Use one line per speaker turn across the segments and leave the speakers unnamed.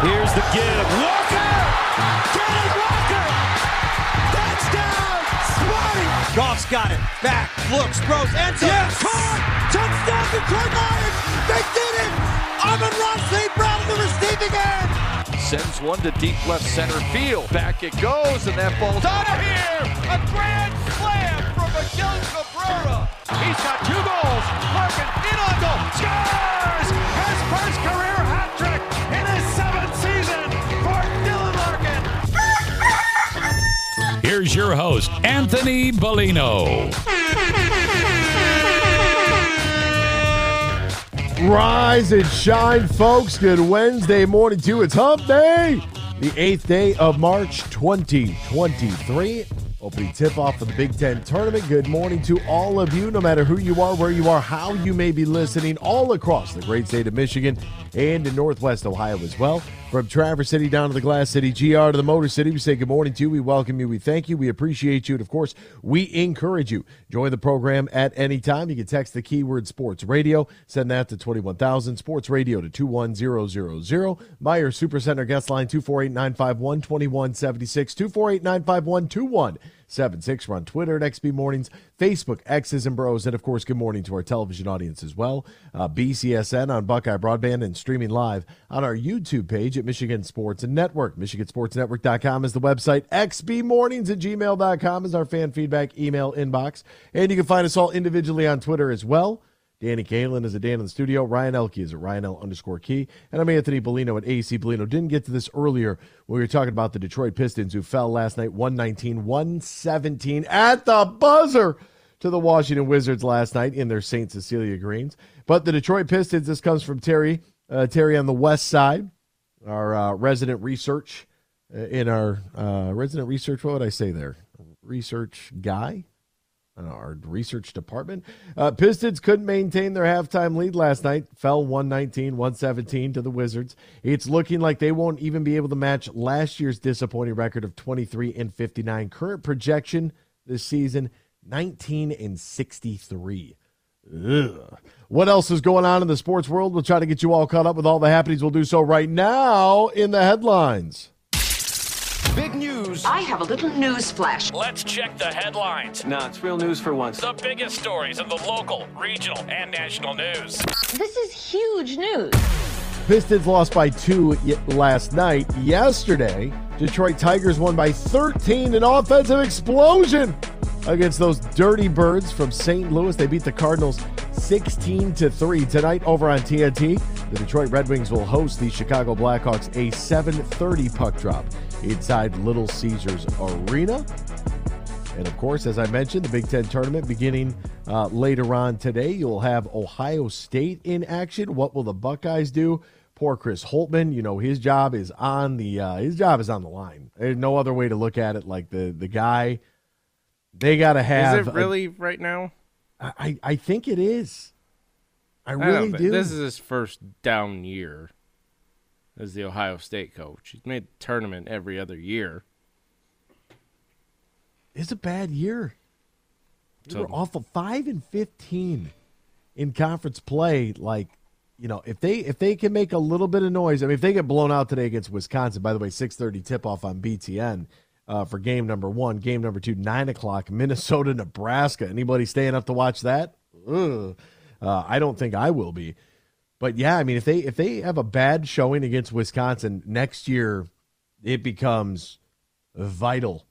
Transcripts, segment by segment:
Here's the give. Walker.
Kenneth Walker. Touchdown. Sparty.
Goff's got it. Back, looks, throws, ends up.
Yes. Caught. Touchdown to Detroit Lions. They did it. Amon-Ra St. Brown the receiving end.
Sends one to deep left center field. Back it goes, and that ball's out of here. A grand slam from Miguel Cabrera. He's got two goals. Larkin in on goal. Scores! His first career
Here's your host, Anthony Bellino.
Rise and shine, folks. Good Wednesday morning to you. It's Hump Day, the eighth day of March 2023. Opening tip off of the Big Ten tournament. Good morning to all of you, no matter who you are, where you are, how you may be listening, all across the great state of Michigan and in Northwest Ohio as well. From Traverse City down to the Glass City, GR to the Motor City, we say good morning to you. We welcome you. We thank you. We appreciate you. And of course, we encourage you. Join the program at any time. You can text the keyword sports radio, send that to 21,000, sports radio to 21000. Meijer Supercenter guest line 248 951 2176, 248 951 2176. We're on Twitter at XB Mornings, Facebook, X's and Bros. And of course, good morning to our television audience as well. Uh, BCSN on Buckeye Broadband and streaming live on our YouTube page at Michigan Sports Network. MichiganSportsNetwork.com is the website. XBMornings at gmail.com is our fan feedback email inbox. And you can find us all individually on Twitter as well. Danny Kalen is at Dan in the studio. Ryan Elke is at Ryan L underscore key. And I'm Anthony Bellino at AC Bellino. Didn't get to this earlier when we were talking about the Detroit Pistons who fell last night 119 117 at the buzzer to the Washington Wizards last night in their St. Cecilia Greens. But the Detroit Pistons, this comes from Terry, uh, Terry on the west side, our uh, resident research uh, in our uh, resident research, what would I say there? Research guy? Our research department. Uh, Pistons couldn't maintain their halftime lead last night, fell 119, 117 to the Wizards. It's looking like they won't even be able to match last year's disappointing record of 23 and 59. Current projection this season, 19 and 63. Ugh. What else is going on in the sports world? We'll try to get you all caught up with all the happenings. We'll do so right now in the headlines.
Big news.
I have a little news flash.
Let's check the headlines.
No, it's real news for once.
The biggest stories of the local, regional, and national news.
This is huge news.
Pistons lost by two last night. Yesterday, Detroit Tigers won by 13. An offensive explosion against those dirty birds from St. Louis. They beat the Cardinals 16 to 3. Tonight over on TNT, the Detroit Red Wings will host the Chicago Blackhawks a 7:30 puck drop inside Little Caesars Arena. And of course, as I mentioned, the Big Ten tournament beginning uh, later on today. You'll have Ohio State in action. What will the Buckeyes do? Poor Chris Holtmann. You know his job is on the uh, his job is on the line. There's no other way to look at it. Like the the guy, they got to have.
Is it really right now?
I I think it is. I
I
really
don't
do.
This is his first down year as the Ohio State coach. He's made the tournament every other year.
it's a bad year. They
So-
were awful. Five and fifteen in conference play. Like, you know, if they if they can make a little bit of noise, I mean, if they get blown out today against Wisconsin, by the way, six thirty tip off on BTN uh, for game number one. Game number two, nine o'clock, Minnesota, Nebraska. Anybody staying up to watch that? Ugh. Uh, I don't think I will be. But yeah, I mean, if they if they have a bad showing against Wisconsin next year, it becomes vital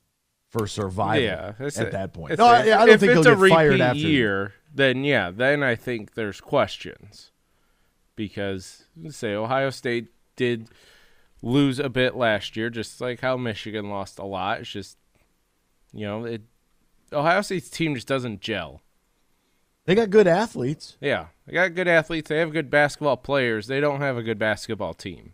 for survival
yeah,
at
it.
that point. No, I, don't
if
think
it's
he'll
a
get fired after
year. Then yeah, then I think there's questions because say Ohio State did lose a bit last year, just like how Michigan lost a lot. It's just you know it. Ohio State's team just doesn't gel.
They got good athletes.
Yeah, they got good athletes. They have good basketball players. They don't have a good basketball team.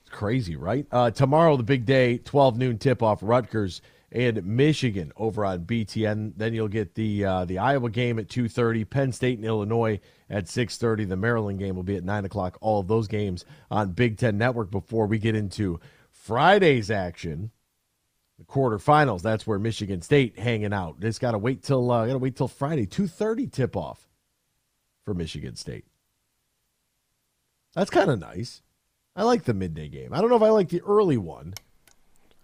It's crazy, right? Uh, tomorrow, the big day, 12 noon tip off Rutgers and Michigan over on BTN. Then you'll get the uh, the Iowa game at 2:30, Penn State and Illinois at 6:30. The Maryland game will be at 9 o'clock. All of those games on Big Ten Network before we get into Friday's action, the quarterfinals. That's where Michigan State hanging out. Just got to wait till uh, got to wait till Friday, 2:30 tip off for Michigan State. That's kind of nice. I like the midday game. I don't know if I like the early one.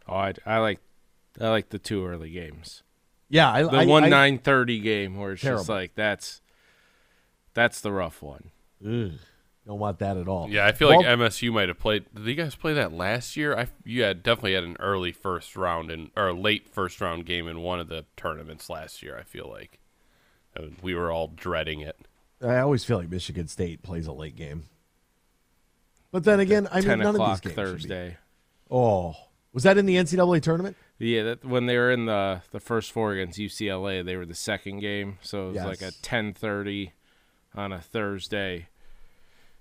Oh, I, I like I like the two early games.
Yeah, I,
The
I,
one nine thirty game where it's just like that's that's the rough one.
Ugh, don't want that at all.
Yeah, I feel like MSU might have played. Did you guys play that last year? I you had definitely had an early first round and or a late first round game in one of the tournaments last year. I feel like we were all dreading it.
I always feel like Michigan State plays a late game. But then again, I mean,
Ten
none of these games should be-
Thursday.
Oh, was that in the NCAA tournament?
Yeah, that, when they were in the the first four against UCLA, they were the second game, so it was like a
Yes.
ten thirty on a Thursday,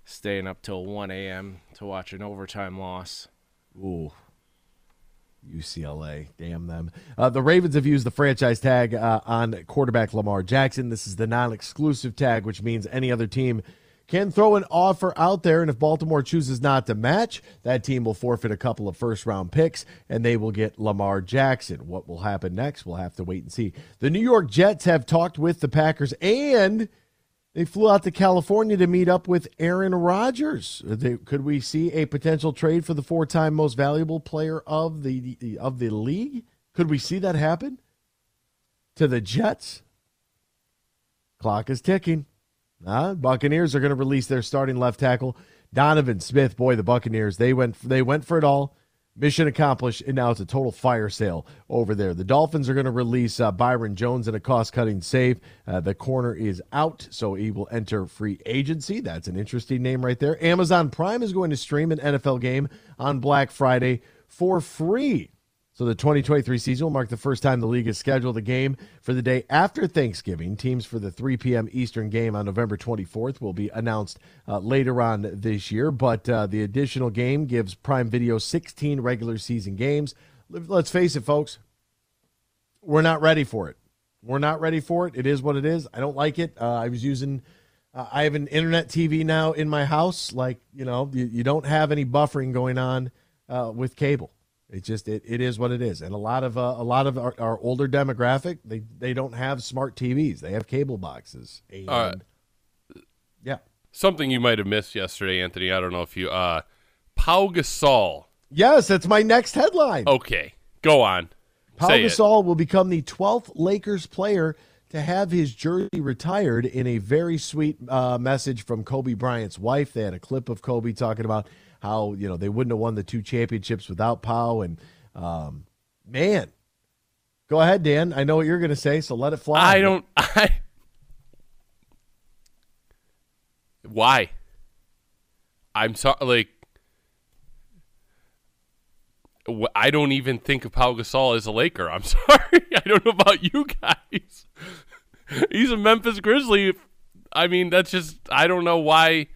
staying up till one a.m. to watch an overtime loss.
Ooh. UCLA, damn them. Uh, the Ravens have used the franchise tag uh, on quarterback Lamar Jackson. This is the non exclusive tag, which means any other team can throw an offer out there. And if Baltimore chooses not to match, that team will forfeit a couple of first round picks and they will get Lamar Jackson. What will happen next? We'll have to wait and see. The New York Jets have talked with the Packers and they flew out to California to meet up with Aaron Rodgers. They, could we see a potential trade for the four-time most valuable player of the of the league? Could we see that happen to the Jets? Clock is ticking. Uh, Buccaneers are going to release their starting left tackle Donovan Smith. Boy, the Buccaneers they went they went for it all. Mission accomplished, and now it's a total fire sale over there. The Dolphins are going to release uh, Byron Jones in a cost-cutting save. Uh, the corner is out, so he will enter free agency. That's an interesting name right there. Amazon Prime is going to stream an NFL game on Black Friday for free. So the 2023 season will mark the first time the league has scheduled a game for the day after Thanksgiving. Teams for the 3 p.m. Eastern game on November 24th will be announced uh, later on this year, but uh, the additional game gives Prime Video 16 regular season games. Let's face it, folks, we're not ready for it. We're not ready for it. It is what it is. I don't like it. Uh, I was using. Uh, I have an internet TV now in my house. Like you know, you, you don't have any buffering going on uh, with cable. It just it, it is what it is, and a lot of uh, a lot of our, our older demographic they they don't have smart TVs. They have cable boxes. And,
Uh,
yeah.
Something you might have missed yesterday, Anthony. I don't know if you. Uh, Pau Gasol.
Yes, that's my next headline.
Okay, go on.
Pau
Say it.
Gasol will become the 12th Lakers player to have his jersey retired in a very sweet uh, message from Kobe Bryant's wife. They had a clip of Kobe talking about how, you know, they wouldn't have won the two championships without Pau. And, um, man, go ahead, Dan. I know what you're going to say, so let it fly.
I don't. I. Why? I'm sorry. Like, I don't even think of Pau Gasol as a Laker. I'm sorry. I don't know about you guys. He's a Memphis Grizzly. I mean, that's just. I don't know why.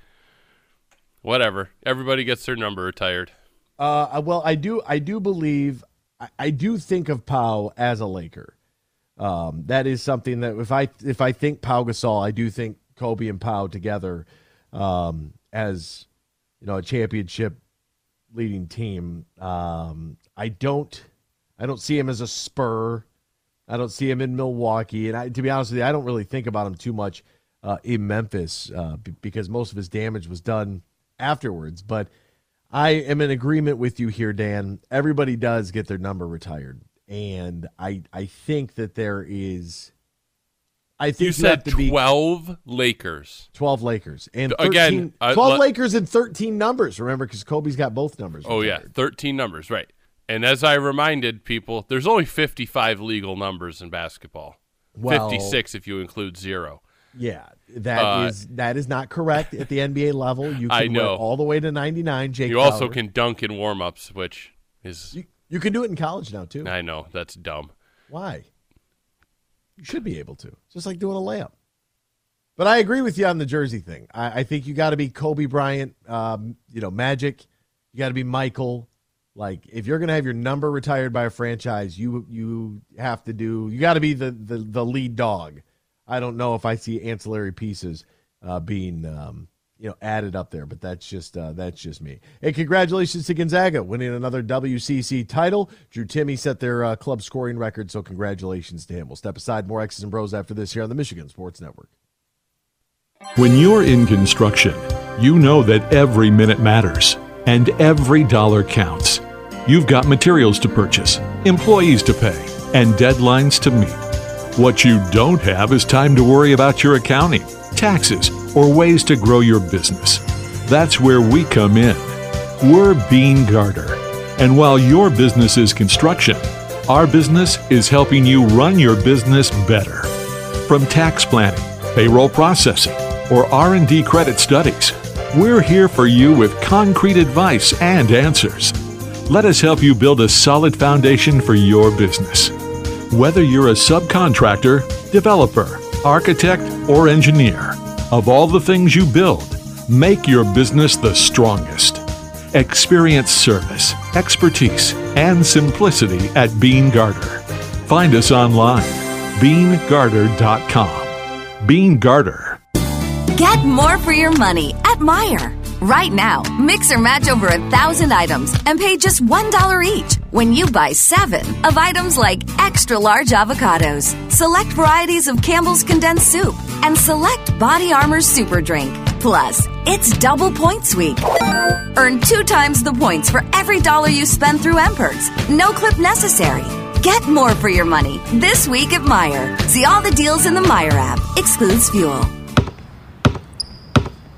Whatever. Everybody gets their number retired.
Uh, well, I do. I do believe. I, I do think of Pau as a Laker. Um, that is something that if I if I think Pau Gasol, I do think Kobe and Pau together um, as you know a championship leading team. Um, I don't. I don't see him as a Spur. I don't see him in Milwaukee, and I, to be honest with you, I don't really think about him too much uh, in Memphis uh, b- because most of his damage was done afterwards. But I am in agreement with you here, Dan. Everybody does get their number retired, and I I think that there is. I think
You
you,
said
have to be
12 Lakers.
12 Lakers and
Again,
13
uh,
12
let-
Lakers and 13 numbers. Remember, because Kobe's got both numbers.
Oh, yeah. 13 numbers, right. And as I reminded people, there's only 55 legal numbers in basketball.
Well-
56 if you include zero.
Yeah, that is
Uh,
that is not correct at the NBA level. You can
I know.
all the way to 99. Jake
You also can dunk in warm ups, which is,
You, you can do it in college now too.
I know, that's dumb.
Why? You should be able to. It's just like doing a layup. But I agree with you on the jersey thing. I, I think you got to be Kobe Bryant, um, you know, Magic, You got to be Michael. Like if you're gonna have your number retired by a franchise, you you have to do. You got to be the, the the lead dog. I don't know if I see ancillary pieces uh, being um, you know added up there, but that's just uh, that's just me. Hey, congratulations to Gonzaga winning another WCC title. Drew Timme set their uh, club scoring record, so congratulations to him. We'll step aside more X's and Bros after this here on the Michigan Sports Network.
When you're in construction, you know that every minute matters and every dollar counts. You've got materials to purchase, employees to pay, and deadlines to meet. What you don't have is time to worry about your accounting, taxes, or ways to grow your business. That's where we come in. We're Beene Garter. And while your business is construction, our business is helping you run your business better. From tax planning, payroll processing, or R&D credit studies, we're here for you with concrete advice and answers. Let us help you build a solid foundation for your business. Whether you're a subcontractor, developer, architect, or engineer, of all the things you build, make your business the strongest. Experience service, expertise, and simplicity at Beene Garter. Find us online, beenegarter.com. Beene Garter.
Get more for your money at Meijer. Right now, mix or match over a thousand items and pay just $1 each when you buy seven of items like extra large avocados, select varieties of Campbell's condensed soup, and select Body Armor Super Drink. Plus, it's double points week. Earn two times the points for every dollar you spend through MPerks. No clip necessary. Get more for your money this week at Meijer. See all the deals in the Meijer app. Excludes fuel.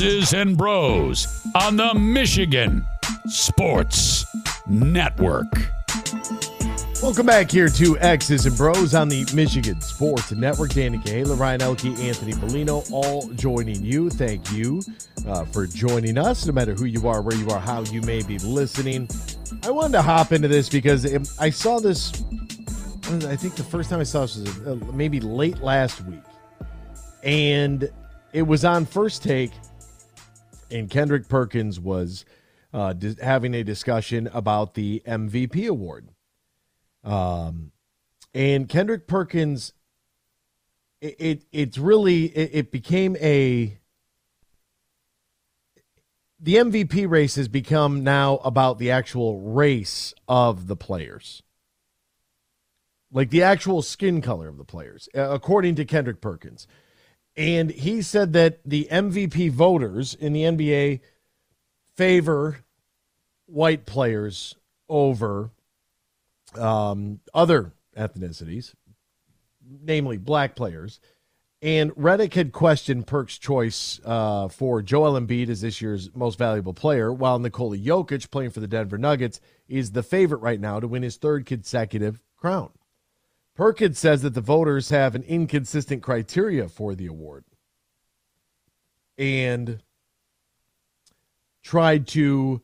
X's and Bros on the Michigan Sports Network.
Welcome back here to X's and Bros on the Michigan Sports Network. Danny Cahala, Ryan Elke, Anthony Bellino, all joining you. Thank you uh, for joining us, no matter who you are, where you are, how you may be listening. I wanted to hop into this because it, I saw this. I think the first time I saw this was uh, maybe late last week, and it was on First Take, and Kendrick Perkins was uh, having a discussion about the MVP award. Um, and Kendrick Perkins, it, it it's really it, it became a the MVP race has become now about the actual race of the players. Like the actual skin color of the players, according to Kendrick Perkins. And he said that the MVP voters in the NBA favor white players over um, other ethnicities, namely black players. And Redick had questioned Perk's choice uh, for Joel Embiid as this year's most valuable player, while Nikola Jokic, playing for the Denver Nuggets, is the favorite right now to win his third consecutive crown. Perkins says that the voters have an inconsistent criteria for the award and tried to,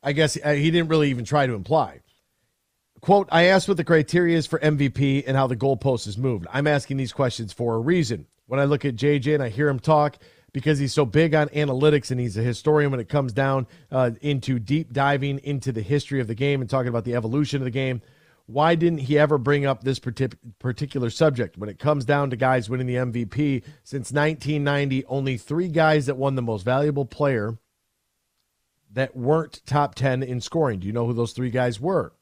I guess he didn't really even try to imply. Quote, I asked what the criteria is for MVP and how the goalpost is moved. I'm asking these questions for a reason. When I look at JJ and I hear him talk, because he's so big on analytics and he's a historian when it comes down uh, into deep diving into the history of the game and talking about the evolution of the game why didn't he ever bring up this particular subject when it comes down to guys winning the MVP since 1990 only 3 guys that won the most valuable player that weren't top 10 in scoring do you know who those 3 guys were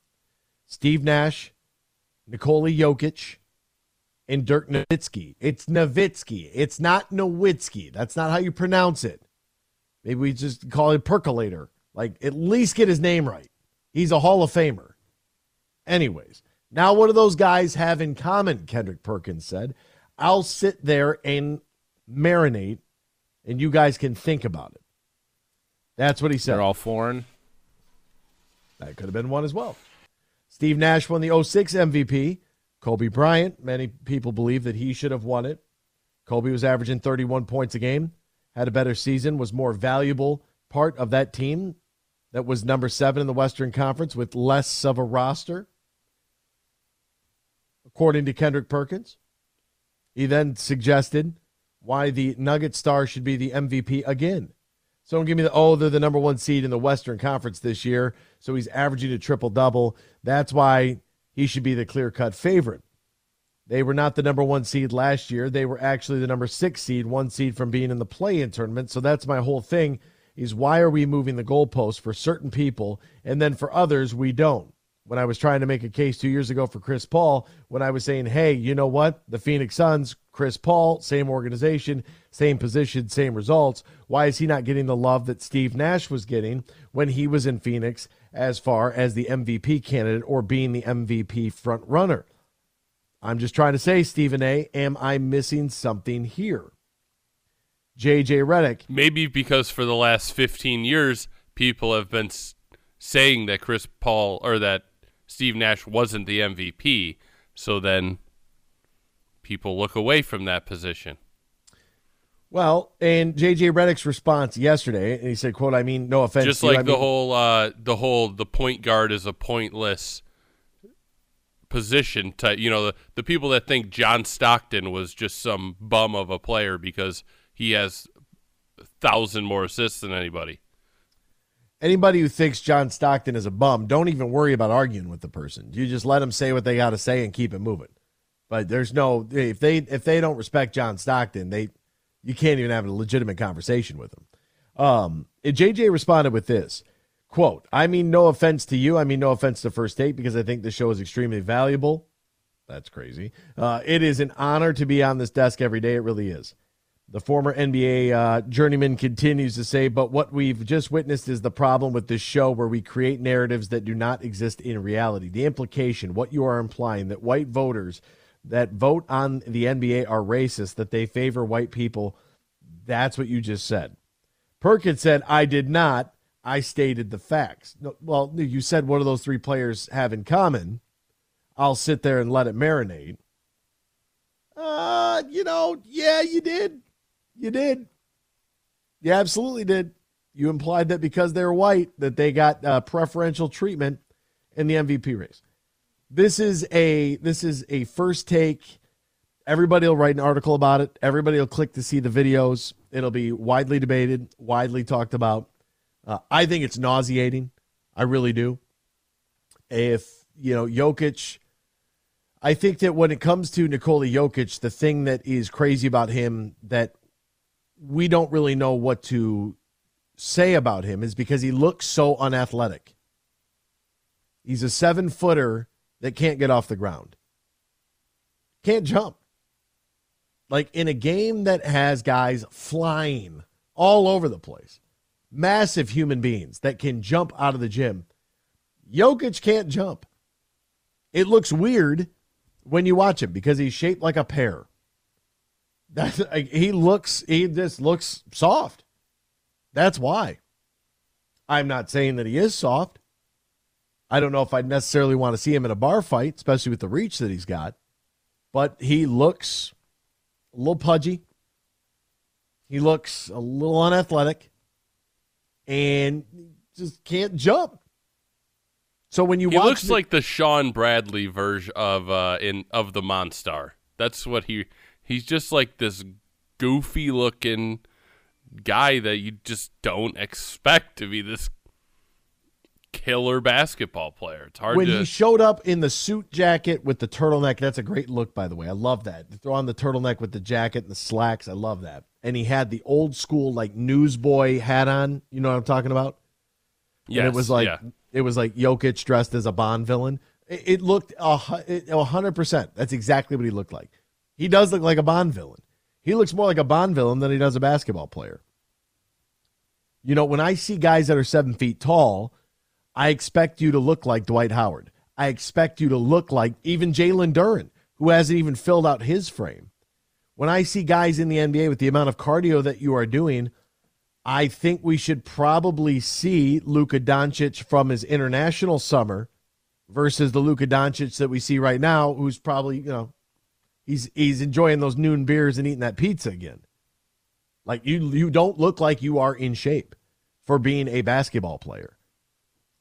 Steve Nash Nikola Jokic and Dirk Nowitzki. It's Nowitzki. It's not Nowitzki. That's not how you pronounce it. Maybe we just call it percolator. Like, at least get his name right. He's a Hall of Famer. Anyways, now what do those guys have in common? Kendrick Perkins said. I'll sit there and marinate, and you guys can think about it. That's what he said.
They're all foreign.
That could have been one as well. Steve Nash won the 06 MVP. Kobe Bryant, many people believe that he should have won it. Kobe was averaging 31 points a game, had a better season, was more valuable part of that team that was number seven in the Western Conference with less of a roster, according to Kendrick Perkins. He then suggested why the Nugget star should be the MVP again. So don't give me the oh, they're the number one seed in the Western Conference this year, so he's averaging a triple double. That's why he should be the clear cut favorite. They were not the number one seed last year. They were actually the number six seed, one seed from being in the play in tournament. So that's my whole thing is why are we moving the goalposts for certain people and then for others we don't? When I was trying to make a case two years ago for Chris Paul, when I was saying, hey, you know what? The Phoenix Suns, Chris Paul, same organization, same position, same results. Why is he not getting the love that Steve Nash was getting when he was in Phoenix as far as the MVP candidate or being the MVP front runner? I'm just trying to say, Stephen A., am I missing something here? JJ Redick.
Maybe because for the last 15 years, people have been saying that Chris Paul or that Steve Nash wasn't the MVP. So then people look away from that position.
Well, and JJ Redick's response yesterday, and he said, "quote I mean, no offense."
Just like
you,
the
mean,
whole, uh, the whole, the point guard is a pointless position. To you know, the the people that think John Stockton was just some bum of a player because he has a thousand more assists than anybody.
Anybody who thinks John Stockton is a bum, don't even worry about arguing with the person. You just let them say what they got to say and keep it moving. But there's no if they if they don't respect John Stockton, they you can't even have a legitimate conversation with them. Um, JJ responded with this quote: "I mean, no offense to you. I mean, no offense to First Take because I think the show is extremely valuable. That's crazy. Uh, it is an honor to be on this desk every day. It really is." The former NBA uh, journeyman continues to say, but what we've just witnessed is the problem with this show where we create narratives that do not exist in reality. The implication, what you are implying, that white voters that vote on the NBA are racist, that they favor white people, that's what you just said. Perkins said, I did not. I stated the facts. No, well, you said what do those three players have in common? I'll sit there and let it marinate. Uh, you know, yeah, you did. You did. You absolutely did. You implied that because they're white that they got uh, preferential treatment in the MVP race. This is a this is a first take. Everybody will write an article about it. Everybody will click to see the videos. It'll be widely debated, widely talked about. Uh, I think it's nauseating. I really do. If you know Jokic, I think that when it comes to Nikola Jokic, the thing that is crazy about him that we don't really know what to say about him is because he looks so unathletic. He's a seven footer that can't get off the ground, can't jump. Like in a game that has guys flying all over the place, massive human beings that can jump out of the gym, Jokic can't jump. It looks weird when you watch him because he's shaped like a pear. That's he looks he just looks soft. That's why. I'm not saying that he is soft. I don't know if I'd necessarily want to see him in a bar fight, especially with the reach that he's got. But he looks a little pudgy. He looks a little unathletic and just can't jump. So when you
he
watch
looks
the-
like the Shawn Bradley version of uh in of the Monstar. That's what he he's just like this goofy looking guy that you just don't expect to be this killer basketball player. It's hard
when
to
he showed up in the suit jacket with the turtleneck, that's a great look, by the way. I love that. Throw on the turtleneck with the jacket and the slacks. I love that. And he had the old school like newsboy hat on. You know what I'm talking about?
Yes,
and it was like
yeah.
it was like Jokic dressed as a Bond villain. It, it looked a hundred percent. That's exactly what he looked like. He does look like a Bond villain. He looks more like a Bond villain than he does a basketball player. You know, when I see guys that are seven feet tall, I expect you to look like Dwight Howard. I expect you to look like even Jalen Duren, who hasn't even filled out his frame. When I see guys in the NBA with the amount of cardio that you are doing, I think we should probably see Luka Doncic from his international summer versus the Luka Doncic that we see right now, who's probably, you know, he's he's enjoying those noon beers and eating that pizza again. Like you you don't look like you are in shape for being a basketball player.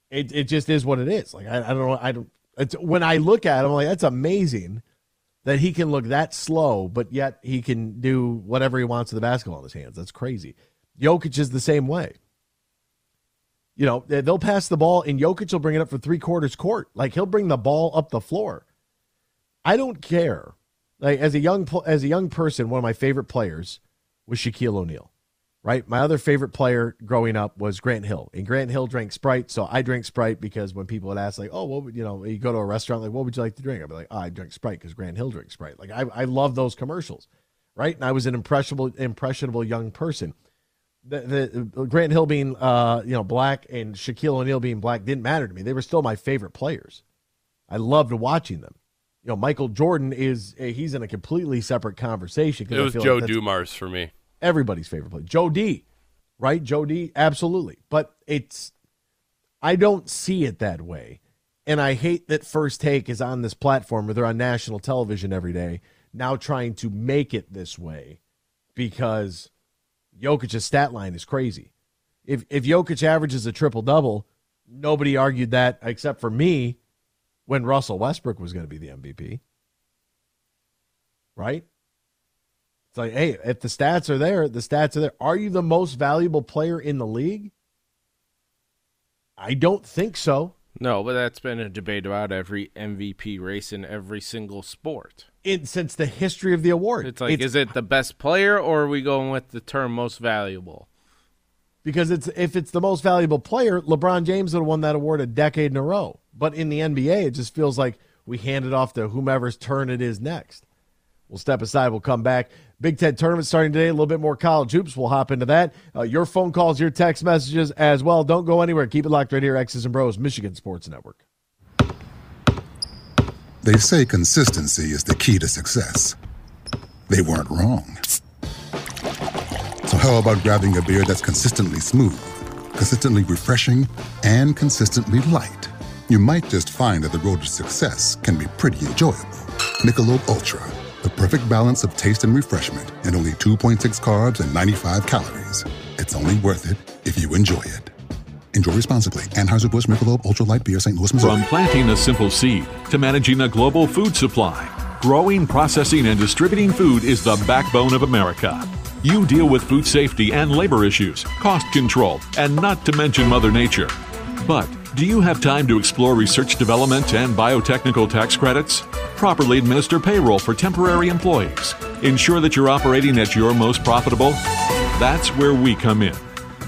It it just is what it is. Like I, I don't know I don't it's when I look at him I'm like that's amazing that he can look that slow but yet he can do whatever he wants with the basketball in his hands. That's crazy. Jokic is the same way. You know, they'll pass the ball and Jokic will bring it up for three quarters court. Like he'll bring the ball up the floor. I don't care. Like as a young as a young person, one of my favorite players was Shaquille O'Neal. Right? My other favorite player growing up was Grant Hill. And Grant Hill drank Sprite, so I drank Sprite because when people would ask, like, oh, what would you know, you go to a restaurant, like, what would you like to drink? I'd be like, oh, I drink Sprite because Grant Hill drinks Sprite. Like I, I love those commercials. Right? And I was an impressionable impressionable young person the, the Grant Hill being uh, you know black and Shaquille O'Neal being black didn't matter to me. They were still my favorite players. I loved watching them. You know, Michael Jordan is he's in a completely separate conversation.
It was Joe like Dumars for me.
Everybody's favorite player, Joe D. Right, Joe D. Absolutely, but it's I don't see it that way, and I hate that First Take is on this platform where they're on national television every day now trying to make it this way because Jokic's stat line is crazy. If if Jokic averages a triple double, nobody argued that except for me when Russell Westbrook was going to be the MVP. Right? It's like, hey, if the stats are there, the stats are there. Are you the most valuable player in the league? I don't think so.
No, but that's been a debate about every MVP race in every single sport.
In since the history of the award.
It's like it's, is it the best player or are we going with the term most valuable?
Because it's if it's the most valuable player, LeBron James would have won that award a decade in a row. But in the NBA, it just feels like we hand it off to whomever's turn it is next. We'll step aside. We'll come back. Big Ten tournament starting today. A little bit more college hoops. We'll hop into that. Uh, your phone calls, your text messages as well. Don't go anywhere. Keep it locked right here. X's and Bros, Michigan Sports Network.
They say consistency is the key to success. They weren't wrong. So how about grabbing a beer that's consistently smooth, consistently refreshing, and consistently light? You might just find that the road to success can be pretty enjoyable. Michelob Ultra the perfect balance of taste and refreshment, and only 2.6 carbs and 95 calories. It's only worth it if you enjoy it. Enjoy responsibly. Anheuser-Busch Michelob Ultra Light Beer, St. Louis, Missouri.
From planting a simple seed to managing a global food supply, growing, processing, and distributing food is the backbone of America. You deal with food safety and labor issues, cost control, and not to mention Mother Nature. But do you have time to explore research development and biotechnical tax credits? Properly administer payroll for temporary employees. Ensure that you're operating at your most profitable? That's where we come in.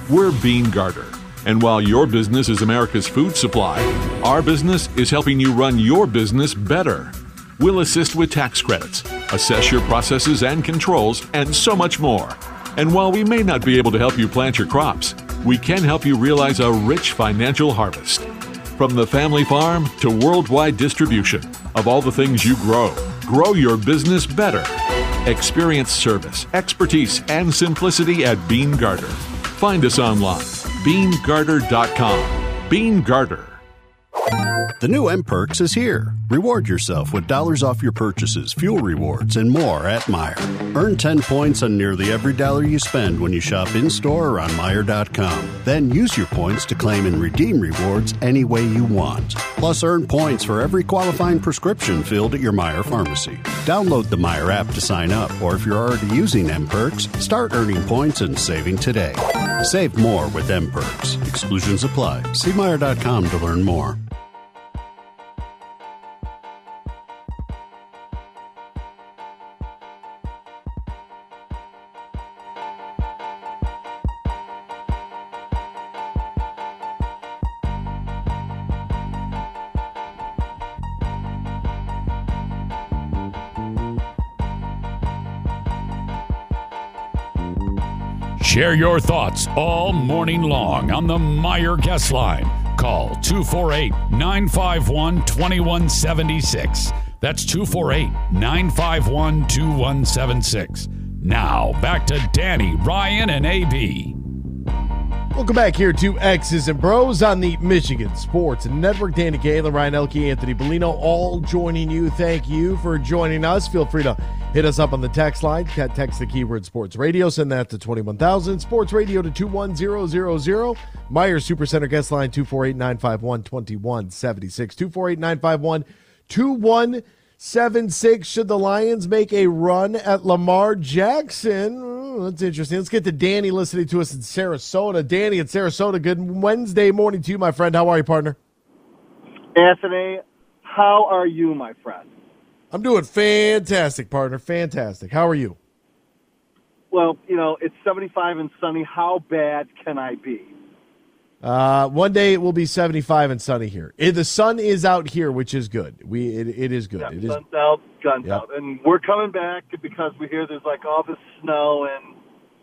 We're Beene Garter. And while your business is America's food supply, our business is helping you run your business better. We'll assist with tax credits, assess your processes and controls, and so much more. And while we may not be able to help you plant your crops, we can help you realize a rich financial harvest. From the family farm to worldwide distribution of all the things you grow, grow your business better. Experience service, expertise, and simplicity at Beene Garter. Find us online, beenegarter.com. Beene Garter.
The new M Perks is here. Reward yourself with dollars off your purchases, fuel rewards, and more at Meijer. Earn 10 points on nearly every dollar you spend when you shop in store or on Meijer.com. Then use your points to claim and redeem rewards any way you want. Plus, earn points for every qualifying prescription filled at your Meijer pharmacy. Download the Meijer app to sign up, or if you're already using M Perks, start earning points and saving today. Save more with M Perks. Exclusions apply. See Meijer.com to learn more.
Share your thoughts all morning long on the Meijer Guest Line. Call 248 951 2176. That's 248 951 2176. Now, back to Danny, Ryan, and AB.
Welcome back here to X's and Bros on the Michigan Sports Network. Danny Galen, Ryan Elke, Anthony Bellino, all joining you. Thank you for joining us. Feel free to hit us up on the text line. Text the keyword sports radio. Send that to 21,000. Sports radio to 21000. Meijer Supercenter guest line 248 951 2176. 248 951 2176. Should the Lions make a run at Lamar Jackson? That's interesting. Let's get to Danny listening to us in Sarasota. Danny in Sarasota, good Wednesday morning to you, my friend. How are you, partner?
Anthony, how are you, my friend?
I'm doing fantastic, partner. Fantastic. How are you?
Well, you know, it's 75 and sunny. How bad can I be?
Uh, one day it will be 75 and sunny here. Eh, the sun is out here, which is good. We it, it is good.
Yeah,
it is
sun's out, guns
Yep.
out, and we're coming back because we hear there's like all this snow, and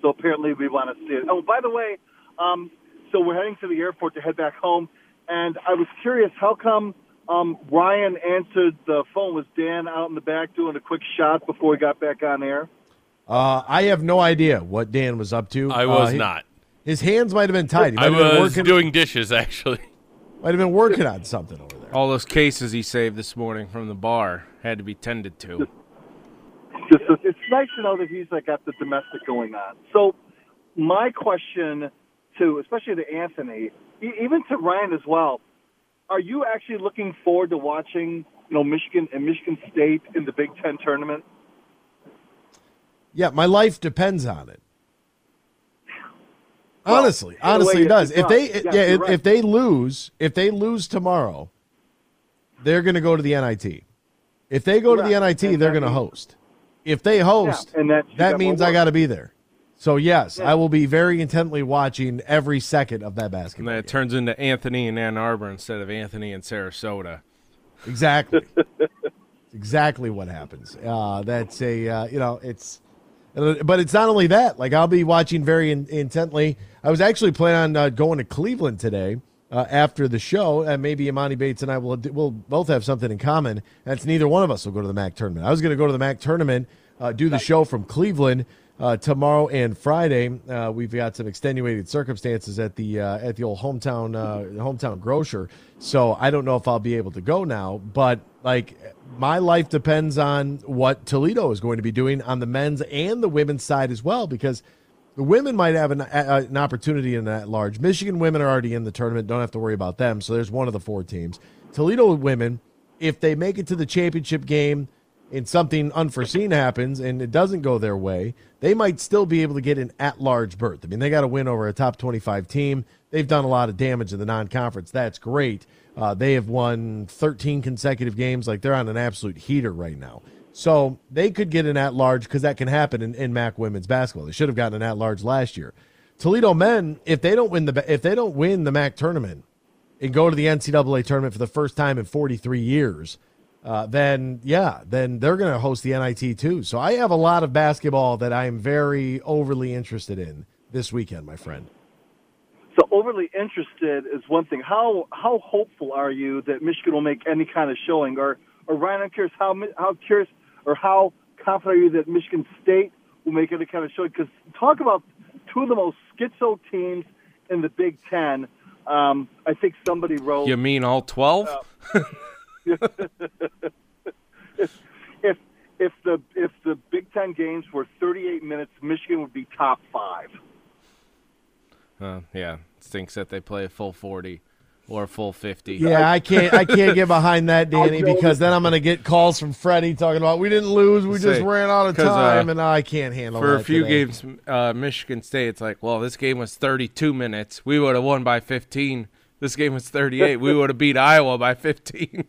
so apparently we want to see it. Oh, by the way, um, so we're heading to the airport to head back home, and I was curious how come um, Ryan answered the phone. Was Dan out in the back doing a quick shot before he got back on air?
Uh, I have no idea what Dan was up to.
I was
Uh, he-
not.
His hands might have been tied.
I
might have been
was
working,
doing dishes actually.
might have been working on something over there.
All those cases he saved this morning from the bar had to be tended to.
Just, it's nice to know that he's like got the domestic going on. So, my question to, especially to Anthony, even to Ryan as well, are you actually looking forward to watching, you know, Michigan and Michigan State in the Big Ten tournament?
Yeah, my life depends on it. honestly,
in a way,
honestly, it
it
does. If they,
Yeah,
yeah, if,
right.
if they lose, if they lose tomorrow, they're going to go to the NIT. If they go to the NIT,
And
they're going to host. If they host,
Yeah, and
that means I got to be there. So yes,
Yeah.
I will be very intently watching every second of that basketball.
And then it turns into Anthony in Ann Arbor instead of Anthony in Sarasota.
Exactly. exactly what happens. Uh, that's a uh, you know it's, but it's not only that. Like I'll be watching very in, intently. I was actually planning on uh, going to Cleveland today uh, after the show, and maybe Emoni Bates and I will will both have something in common. That's neither one of us will go to the MAC tournament. I was going to go to the MAC tournament, uh, do the show from Cleveland. Uh, tomorrow and Friday, uh, we've got some extenuated circumstances at the uh, at the old hometown uh, hometown grocer. So I don't know if I'll be able to go now. But like my life depends on what Toledo is going to be doing on the men's and the women's side as well, because the women might have an, a, an opportunity in that large. Michigan women are already in the tournament; don't have to worry about them. So there's one of the four teams. Toledo women, if they make it to the championship game and something unforeseen happens and it doesn't go their way, they might still be able to get an at-large berth. I mean, they got to win over a top 25 team. They've done a lot of damage in the non-conference. That's great. Uh, they have won 13 consecutive games. Like they're on an absolute heater right now. So they could get an at-large because that can happen in, in MAC women's basketball. They should have gotten an at-large last year. Toledo men, if they don't win the if they don't win the MAC tournament and go to the NCAA tournament for the first time in 43 years, uh, then yeah, then they're going to host the NIT too. So I have a lot of basketball that I am very overly interested in this weekend, my friend.
So overly interested is one thing. How how hopeful are you that Michigan will make any kind of showing? Or or Ryan, I'm curious how how curious or how confident are you that Michigan State will make any kind of showing? Because talk about two of the most schizo teams in the Big Ten. Um, I think somebody wrote.
You mean all 12?
if if if the if the Big Ten games were 38 minutes, Michigan would be top five.
Uh, yeah, stinks that they play a full 40 or a full 50.
Yeah, I can't I can't get behind that, Danny, because then I'm going to get calls from Freddie talking about we didn't lose, we just
Say,
ran out of
'cause, uh,
time, and I can't handle that.
For
that
a few
today.
games, uh, Michigan State, it's like, well, this game was 32 minutes. We would have won by 15. This game was 38. we would have beat Iowa by 15.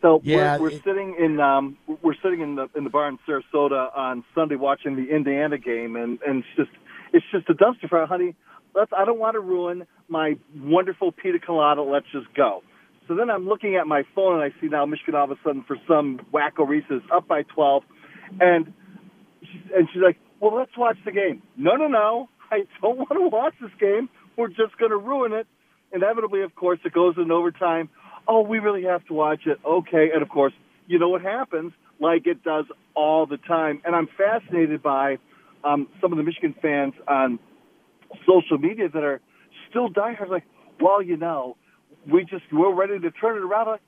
So
Yeah,
we're, we're sitting in um, we're sitting in the in the bar in Sarasota on Sunday watching the Indiana game, and and it's just it's just a dumpster fire, honey. Let's I don't want to ruin my wonderful pina colada. Let's just go. So then I'm looking at my phone and I see now Michigan all of a sudden for some wacko reason is up by 12, and she's, and she's like, well, let's watch the game. No, no, no. I don't want to watch this game. We're just going to ruin it. Inevitably, of course, it goes in overtime. Oh, we really have to watch it. Okay. And of course, you know what happens like it does all the time. And I'm fascinated by um, some of the Michigan fans on social media that are still diehards. Like, well, you know, we just we're ready to turn it around. Like,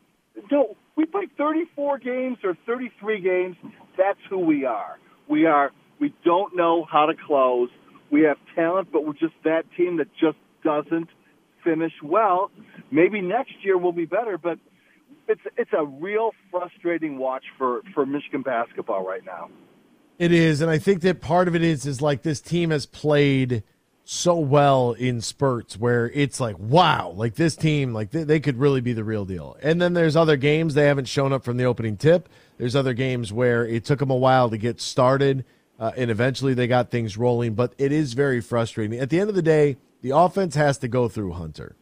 no, we play 34 games or 33 games. That's who we are. We are. We don't know how to close. We have talent, but we're just that team that just doesn't finish well. Maybe next year we'll be better, but it's it's a real frustrating watch for for Michigan basketball right now.
It is, and I think that part of it is is like this team has played so well in spurts where it's like wow like this team like they, they, could really be the real deal and then there's other games they haven't shown up from the opening tip there's other games where it took them a while to get started uh, and eventually they got things rolling but it is very frustrating at the end of the day the offense has to go through hunter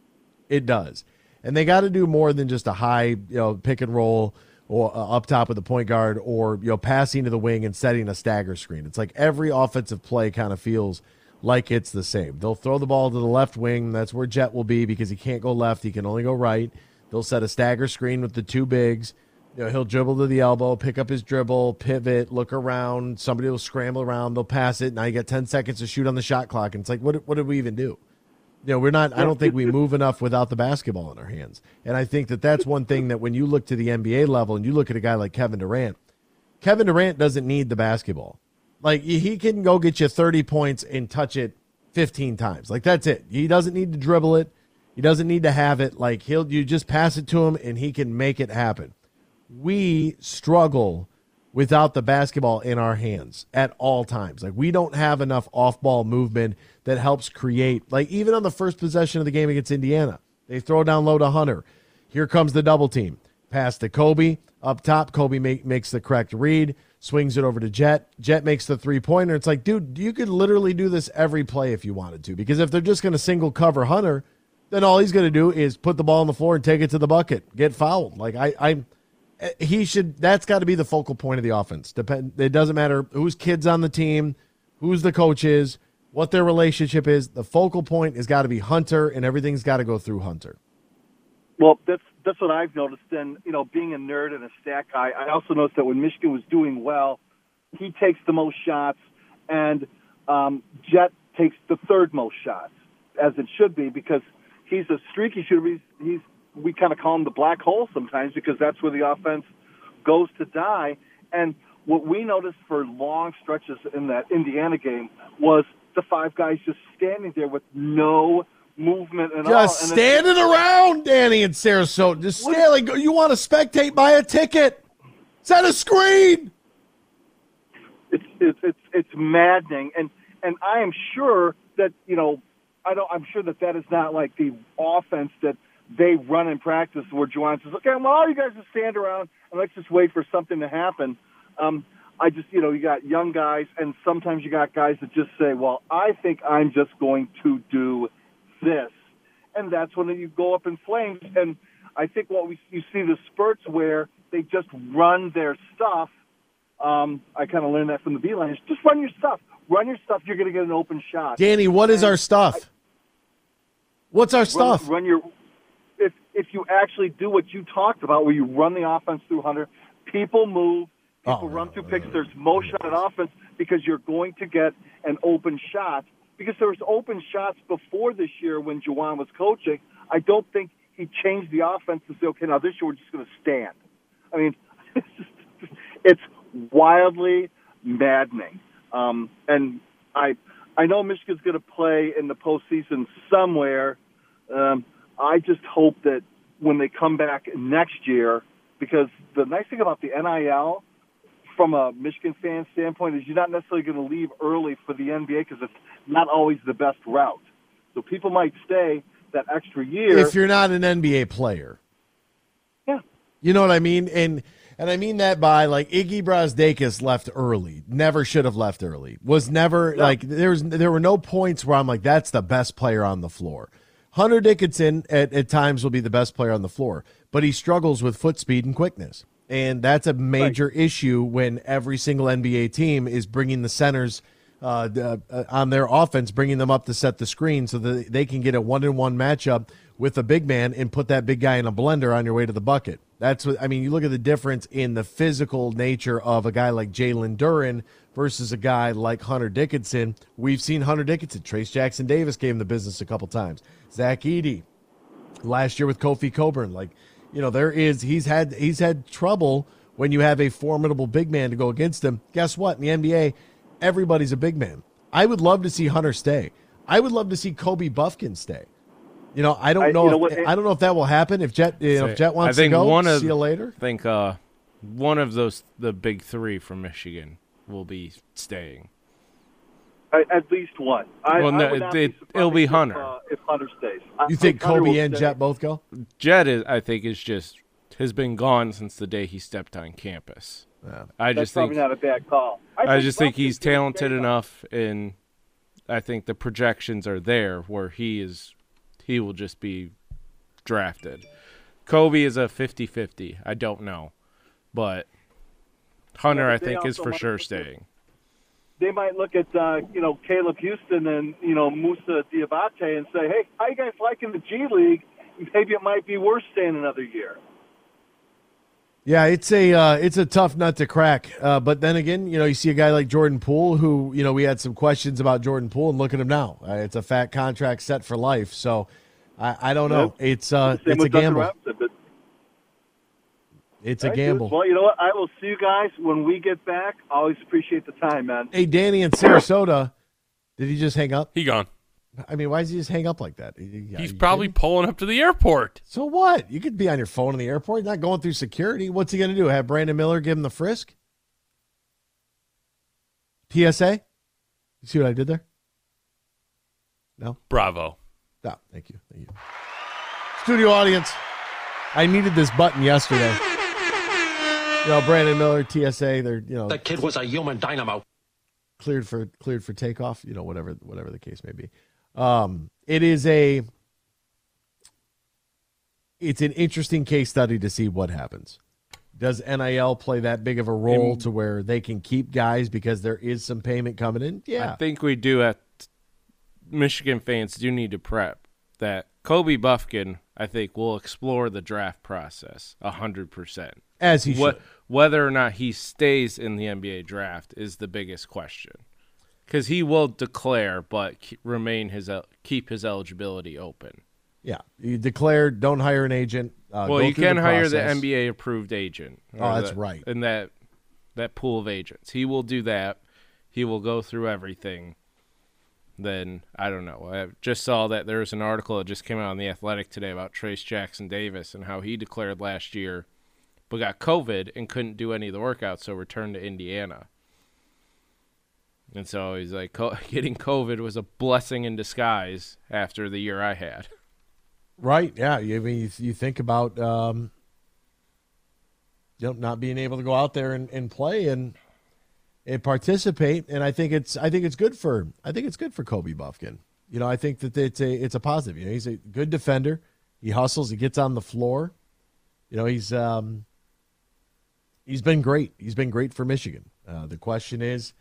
it does and they got to do more than just a high you know pick and roll or uh, up top of the point guard or you know passing to the wing and setting a stagger screen it's like every offensive play kind of feels like it's the same. They'll throw the ball to the left wing. That's where Jett will be because he can't go left. He can only go right. They'll set a stagger screen with the two bigs. You know, he'll dribble to the elbow, pick up his dribble, pivot, look around. Somebody will scramble around. They'll pass it. Now you got 10 seconds to shoot on the shot clock. And it's like, what, what did we even do? You know, we're not, I don't think we move enough without the basketball in our hands. And I think that that's one thing that when you look to the NBA level and you look at a guy like Kevin Durant, Kevin Durant doesn't need the basketball. Like he can go get you 30 points and touch it 15 times. Like that's it. He doesn't need to dribble it. He doesn't need to have it. Like he'll you just pass it to him and he can make it happen. We struggle without the basketball in our hands at all times. Like we don't have enough off-ball movement that helps create. Like even on the first possession of the game against Indiana, they throw down low to Hunter. Here comes the double team. Pass to Kobe up top. Kobe make, makes the correct read swings it over to Jett. Jett makes the three pointer. It's like, dude, you could literally do this every play if you wanted to. Because if they're just going to single cover Hunter, then all he's going to do is put the ball on the floor and take it to the bucket, get fouled. Like I, I, he should. That's got to be the focal point of the offense. Depend. It doesn't matter whose kids on the team, who's the coach is, what their relationship is. The focal point has got to be Hunter, and everything's got to go through Hunter.
Well, that's that's what I've noticed. And you know, being a nerd and a stat guy, I also noticed that when Michigan was doing well, he takes the most shots, and um, Jett takes the third most shots, as it should be, because he's a streaky shooter. He's, he's we kind of call them the black hole sometimes because that's where the offense goes to die. And what we noticed for long stretches in that Indiana game was the five guys just standing there with no movement and
just
all.
Just standing around, Danny and Sarasota. Just standing. You want to spectate? Buy a ticket. Set a screen.
It's it's it's it's maddening, and and I am sure that you know I don't. I'm sure that that is not like the offense that they run in practice where Juwan says, "Okay, well, all you guys just stand around and let's just wait for something to happen." Um, I just, you know, you got young guys, and sometimes you got guys that just say, "Well, I think I'm just going to do this, and that's when you go up in flames. And I think what we you see the spurts where they just run their stuff. Um, I kind of learned that from the Beilein. Is just run your stuff. Run your stuff. You're going to get an open shot.
Danny, what is and our stuff? I, What's our
run,
stuff?
Run your. If if you actually do what you talked about, where you run the offense through Hunter, people move. People oh, run through picks. There's motion on offense because you're going to get an open shot because there was open shots before this year when Juwan was coaching. I don't think he changed the offense to say, okay, now this year we're just going to stand. I mean, it's, it's wildly maddening. Um, and I, I know Michigan's going to play in the postseason somewhere. Um, I just hope that when they come back next year, because the nice thing about the NIL from a Michigan fan standpoint is you're not necessarily going to leave early for the NBA because it's not always the best route. So people might stay that extra year
if you're not an NBA player.
Yeah,
you know what I mean, and and I mean that by like Iggy Brazdeikis left early, never should have left early. Was never no. like there was there were no points where I'm like that's the best player on the floor. Hunter Dickinson at, at times will be the best player on the floor, but he struggles with foot speed and quickness. And that's a major right. issue when every single NBA team is bringing the centers uh, uh, on their offense, bringing them up to set the screen so that they can get a one on one matchup with a big man and put that big guy in a blender on your way to the bucket. That's what I mean. You look at the difference in the physical nature of a guy like Jalen Duren versus a guy like Hunter Dickinson. We've seen Hunter Dickinson, Trayce Jackson-Davis gave him the business a couple times. Zach Edey last year with Kofi Cockburn. Like, you know, there is he's had he's had trouble when you have a formidable big man to go against him. Guess what? In the NBA, everybody's a big man. I would love to see Hunter stay. I would love to see Kobe Bufkin stay. You know, I don't
I-
know.
you know
if,
what-
I don't know if that will happen. If Jett, you know, if Jett wants
I think
to go,
one of,
see you later.
I think uh, one of those the big three from Michigan will be staying.
At, at least one. I,
Well,
I
no,
would
it-
be
it'll be
surprised if,
Hunter.
uh, if Hunter stays. I
You think
Hunter
Kobe and
stay.
Jett both go?
Jett is, I think, is just has been gone since the day he stepped on campus. I
That's
just think
probably not a bad call.
I, just think he's talented enough, and I think the projections are there where he is. He will just be drafted. Kobe is a 50-50. I don't know, but Hunter,
Yeah,
I think, is for sure
look at-
staying.
They might look at uh, you know Caleb Houstan and you know Moussa Diabaté and say, "Hey, how you guys liking the G League? Maybe it might be worth staying another year."
Yeah, it's a uh, it's a tough nut to crack. Uh, but then again, you know, you see a guy like Jordan Poole, who you know we had some questions about Jordan Poole, and look at him now. Uh, it's a fat contract set for life. So I, I don't know. It's uh, it's a
with Dustin
gamble.
Robinson, but
It's a
All right, dudes.
gamble.
Well, you know what? I will see you guys when we get back. Always appreciate the time, man.
Hey, Danny in Sarasota, did he just hang up?
He gone.
I mean, why does he just hang up like that?
He's probably
kidding?
pulling up to the airport.
So what? You could be on your phone in the airport, not going through security. What's he going to do? Have Brandon Miller give him the frisk? TSA? You see what I did there? No?
Bravo.
No, thank you. Thank you. Studio audience, I needed this button yesterday. You know, Brandon Miller, TSA, they're, you know,
That kid was a human dynamo.
cleared for cleared for takeoff, you know, whatever whatever the case may be. Um, it is a it's an interesting case study to see what happens. Does NIL play that big of a role
And-
to where they can keep guys because there is some payment coming in? Yeah.
I think we do at Michigan fans do need to prep that Kobe Bufkin, I think, will explore the draft process hundred percent.
As he should.
Whether or not he stays in the NBA draft is the biggest question, because he will declare, but remain his keep his eligibility open.
Yeah. You declare don't hire an agent. Uh,
well, you can
the
hire the NBA approved agent.
Oh, that's
the-
right.
In that that pool of agents, he will do that. He will go through everything. Then I don't know. I just saw that there was an article that just came out on the Athletic today about Trayce Jackson-Davis and how he declared last year, but got COVID and couldn't do any of the workouts, so returned to Indiana. And so he's like, "Co- getting COVID was a blessing in disguise after the year I had.
Right. Yeah. I mean, you, you think about um, you know, not being able to go out there and, and play and and participate. And I think it's I think it's good for I think it's good for Kobe Bufkin. You know, I think that it's a it's a positive. You know, he's a good defender. He hustles. He gets on the floor. You know, he's um, he's been great. He's been great for Michigan. Uh, the question is,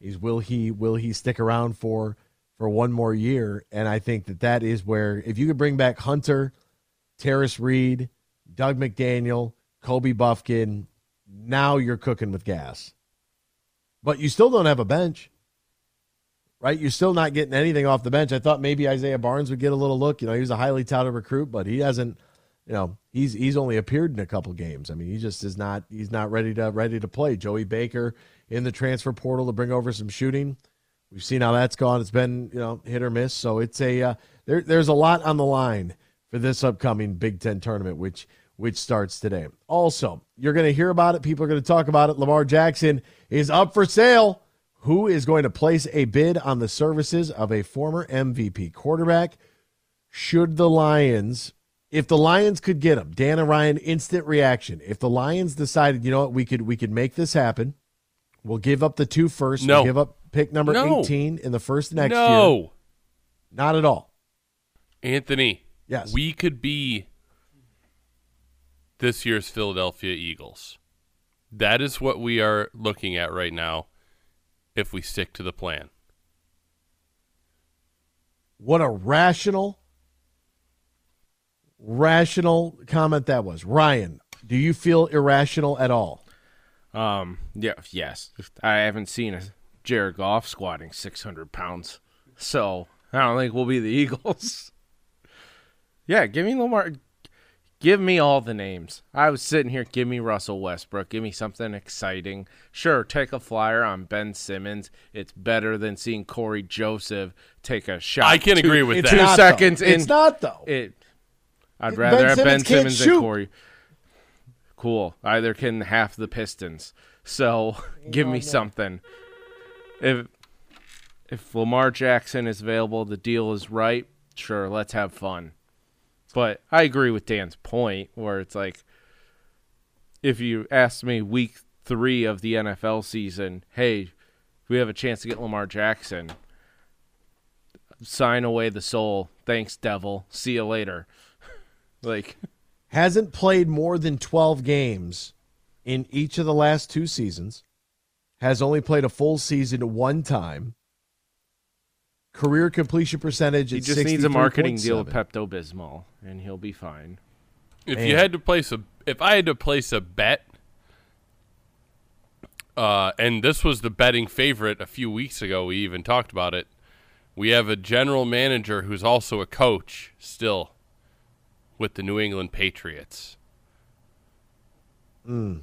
is will he will he stick around for for one more year? And I think that that is where if you could bring back Hunter, Tarris Reed, Dug McDaniel, Kobe Bufkin, now you're cooking with gas. But you still don't have a bench. Right? You're still not getting anything off the bench. I thought maybe Isaiah Barnes would get a little look. You know, he was a highly touted recruit, but he hasn't, you know, he's he's only appeared in a couple games. I mean, he just is not he's not ready to ready to play. Joey Baker in the transfer portal to bring over some shooting. We've seen how that's gone. It's been, you know, hit or miss. So it's a uh, there there's a lot on the line for this upcoming Big 10 tournament which which starts today. Also, you're going to hear about it. People are going to talk about it. Lamar Jackson is up for sale. Who is going to place a bid on the services of a former MVP quarterback? Should the Lions, if the Lions could get him, Dan and Ryan, instant reaction. If the Lions decided, you know what, we could we could make this happen. We'll give up the two first.
No.
We'll give up pick number
No.
18 in the first next year.
no.
Not at all.
Anthony.
Yes.
We could be this year's Philadelphia Eagles. That is what we are looking at right now if we stick to the plan.
What a rational, rational comment that was. Ryan, do you feel irrational at all?
Um, yeah, yes. I haven't seen a Jared Goff squatting 600 pounds, so I don't think we'll be the Eagles. yeah, give me Lamar. Give me all the names. I was sitting here. Give me Russell Westbrook. Give me something exciting. Sure, take a flyer on Ben Simmons. It's better than seeing Cory Joseph take a shot.
I can
two-
agree with
It's
two
that.
not,
seconds.
though.
in,
It's not, though.
It. I'd
Ben
rather have Ben
Simmons can't
Simmons
shoot.
than Cory. Cool. Either can half the Pistons. So give me something. If if Lamar Jackson is available, the deal is right. Sure, let's have fun. But I agree with Dan's point, where it's like, if you asked me week three of the NFL season, hey, we have a chance to get Lamar Jackson. Sign away the soul. Thanks, devil. See you later. Like,
Hasn't played more than 12 games in each of the last two seasons. Has only played a full season one time. Career completion percentage
he
at
just needs a marketing deal with Pepto Bismol, and he'll be fine.
If
Man.
you had to place a, if I had to place a bet, uh, and this was the betting favorite a few weeks ago, we even talked about it. We have a general manager who's also a coach still with the New England Patriots.
Mm.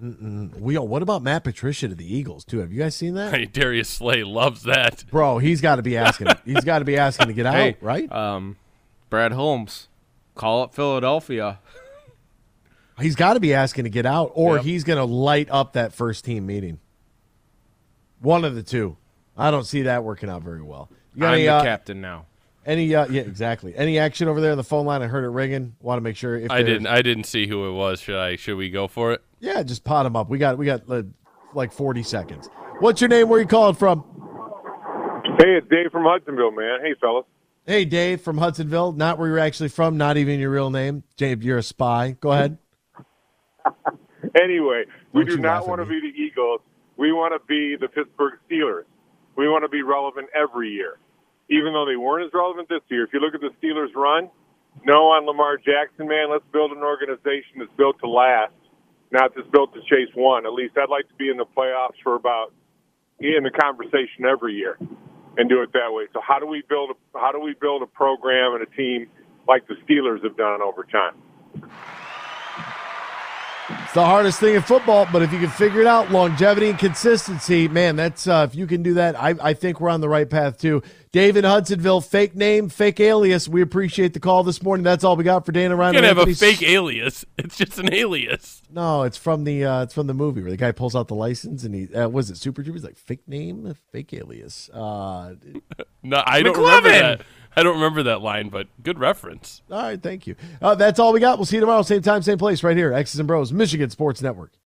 Mm-mm. We what about Matt Patricia to the Eagles too? Have you guys seen that, Hey,
Darius Slay loves that.
bro? He's got to be asking. he's got to be asking to get out,
Hey,
right?
Um, Brad Holmes, call up Philadelphia.
He's got to be asking to get out, or
Yep.
he's going to light up that first team meeting. One of the two. I don't see that working out very well. You got
I'm
any,
the
uh,
captain now.
Any uh, yeah, exactly. Any action over there on the phone line? I heard it ringing. Want to make sure if
I didn't. I didn't see who it was. Should I? Should we go for it?
Yeah, just pot him up. We got we got uh, like forty seconds. What's your name? Where you calling from?
Hey, it's Dave from Hudsonville, man. Hey, fellas.
Hey, Dave from Hudsonville. Not where you're actually from. Not even your real name. Dave, you're a spy. Go ahead.
Anyway, we
Don't
do not want to be the Eagles. We want to be the Pittsburgh Steelers. We want to be relevant every year, even though they weren't as relevant this year. If you look at the Steelers' run, no on Lamar Jackson, man. Let's build an organization that's built to last, not just built to chase one. At least I'd like to be in the playoffs for about in the conversation every year and do it that way. So how do we build a how do we build a program and a team like the Steelers have done over time?
It's the hardest thing in football, but if you can figure it out, longevity and consistency, man, that's uh, if you can do that, I, I think we're on the right path too. David Hudsonville, fake name, fake alias. We appreciate the call this morning. That's all we got for Dana Ryan.
You can have a fake alias. It's just an alias.
No, it's from the uh, it's from the movie where the guy pulls out the license and he uh, was it Super Troopers like fake name, fake alias. Uh,
No, I don't remember that. I don't remember that line, but good reference.
all right, thank you. Uh, that's all we got. We'll see you tomorrow, same time, same place, right here. X's and Bros, Michigan Sports Network.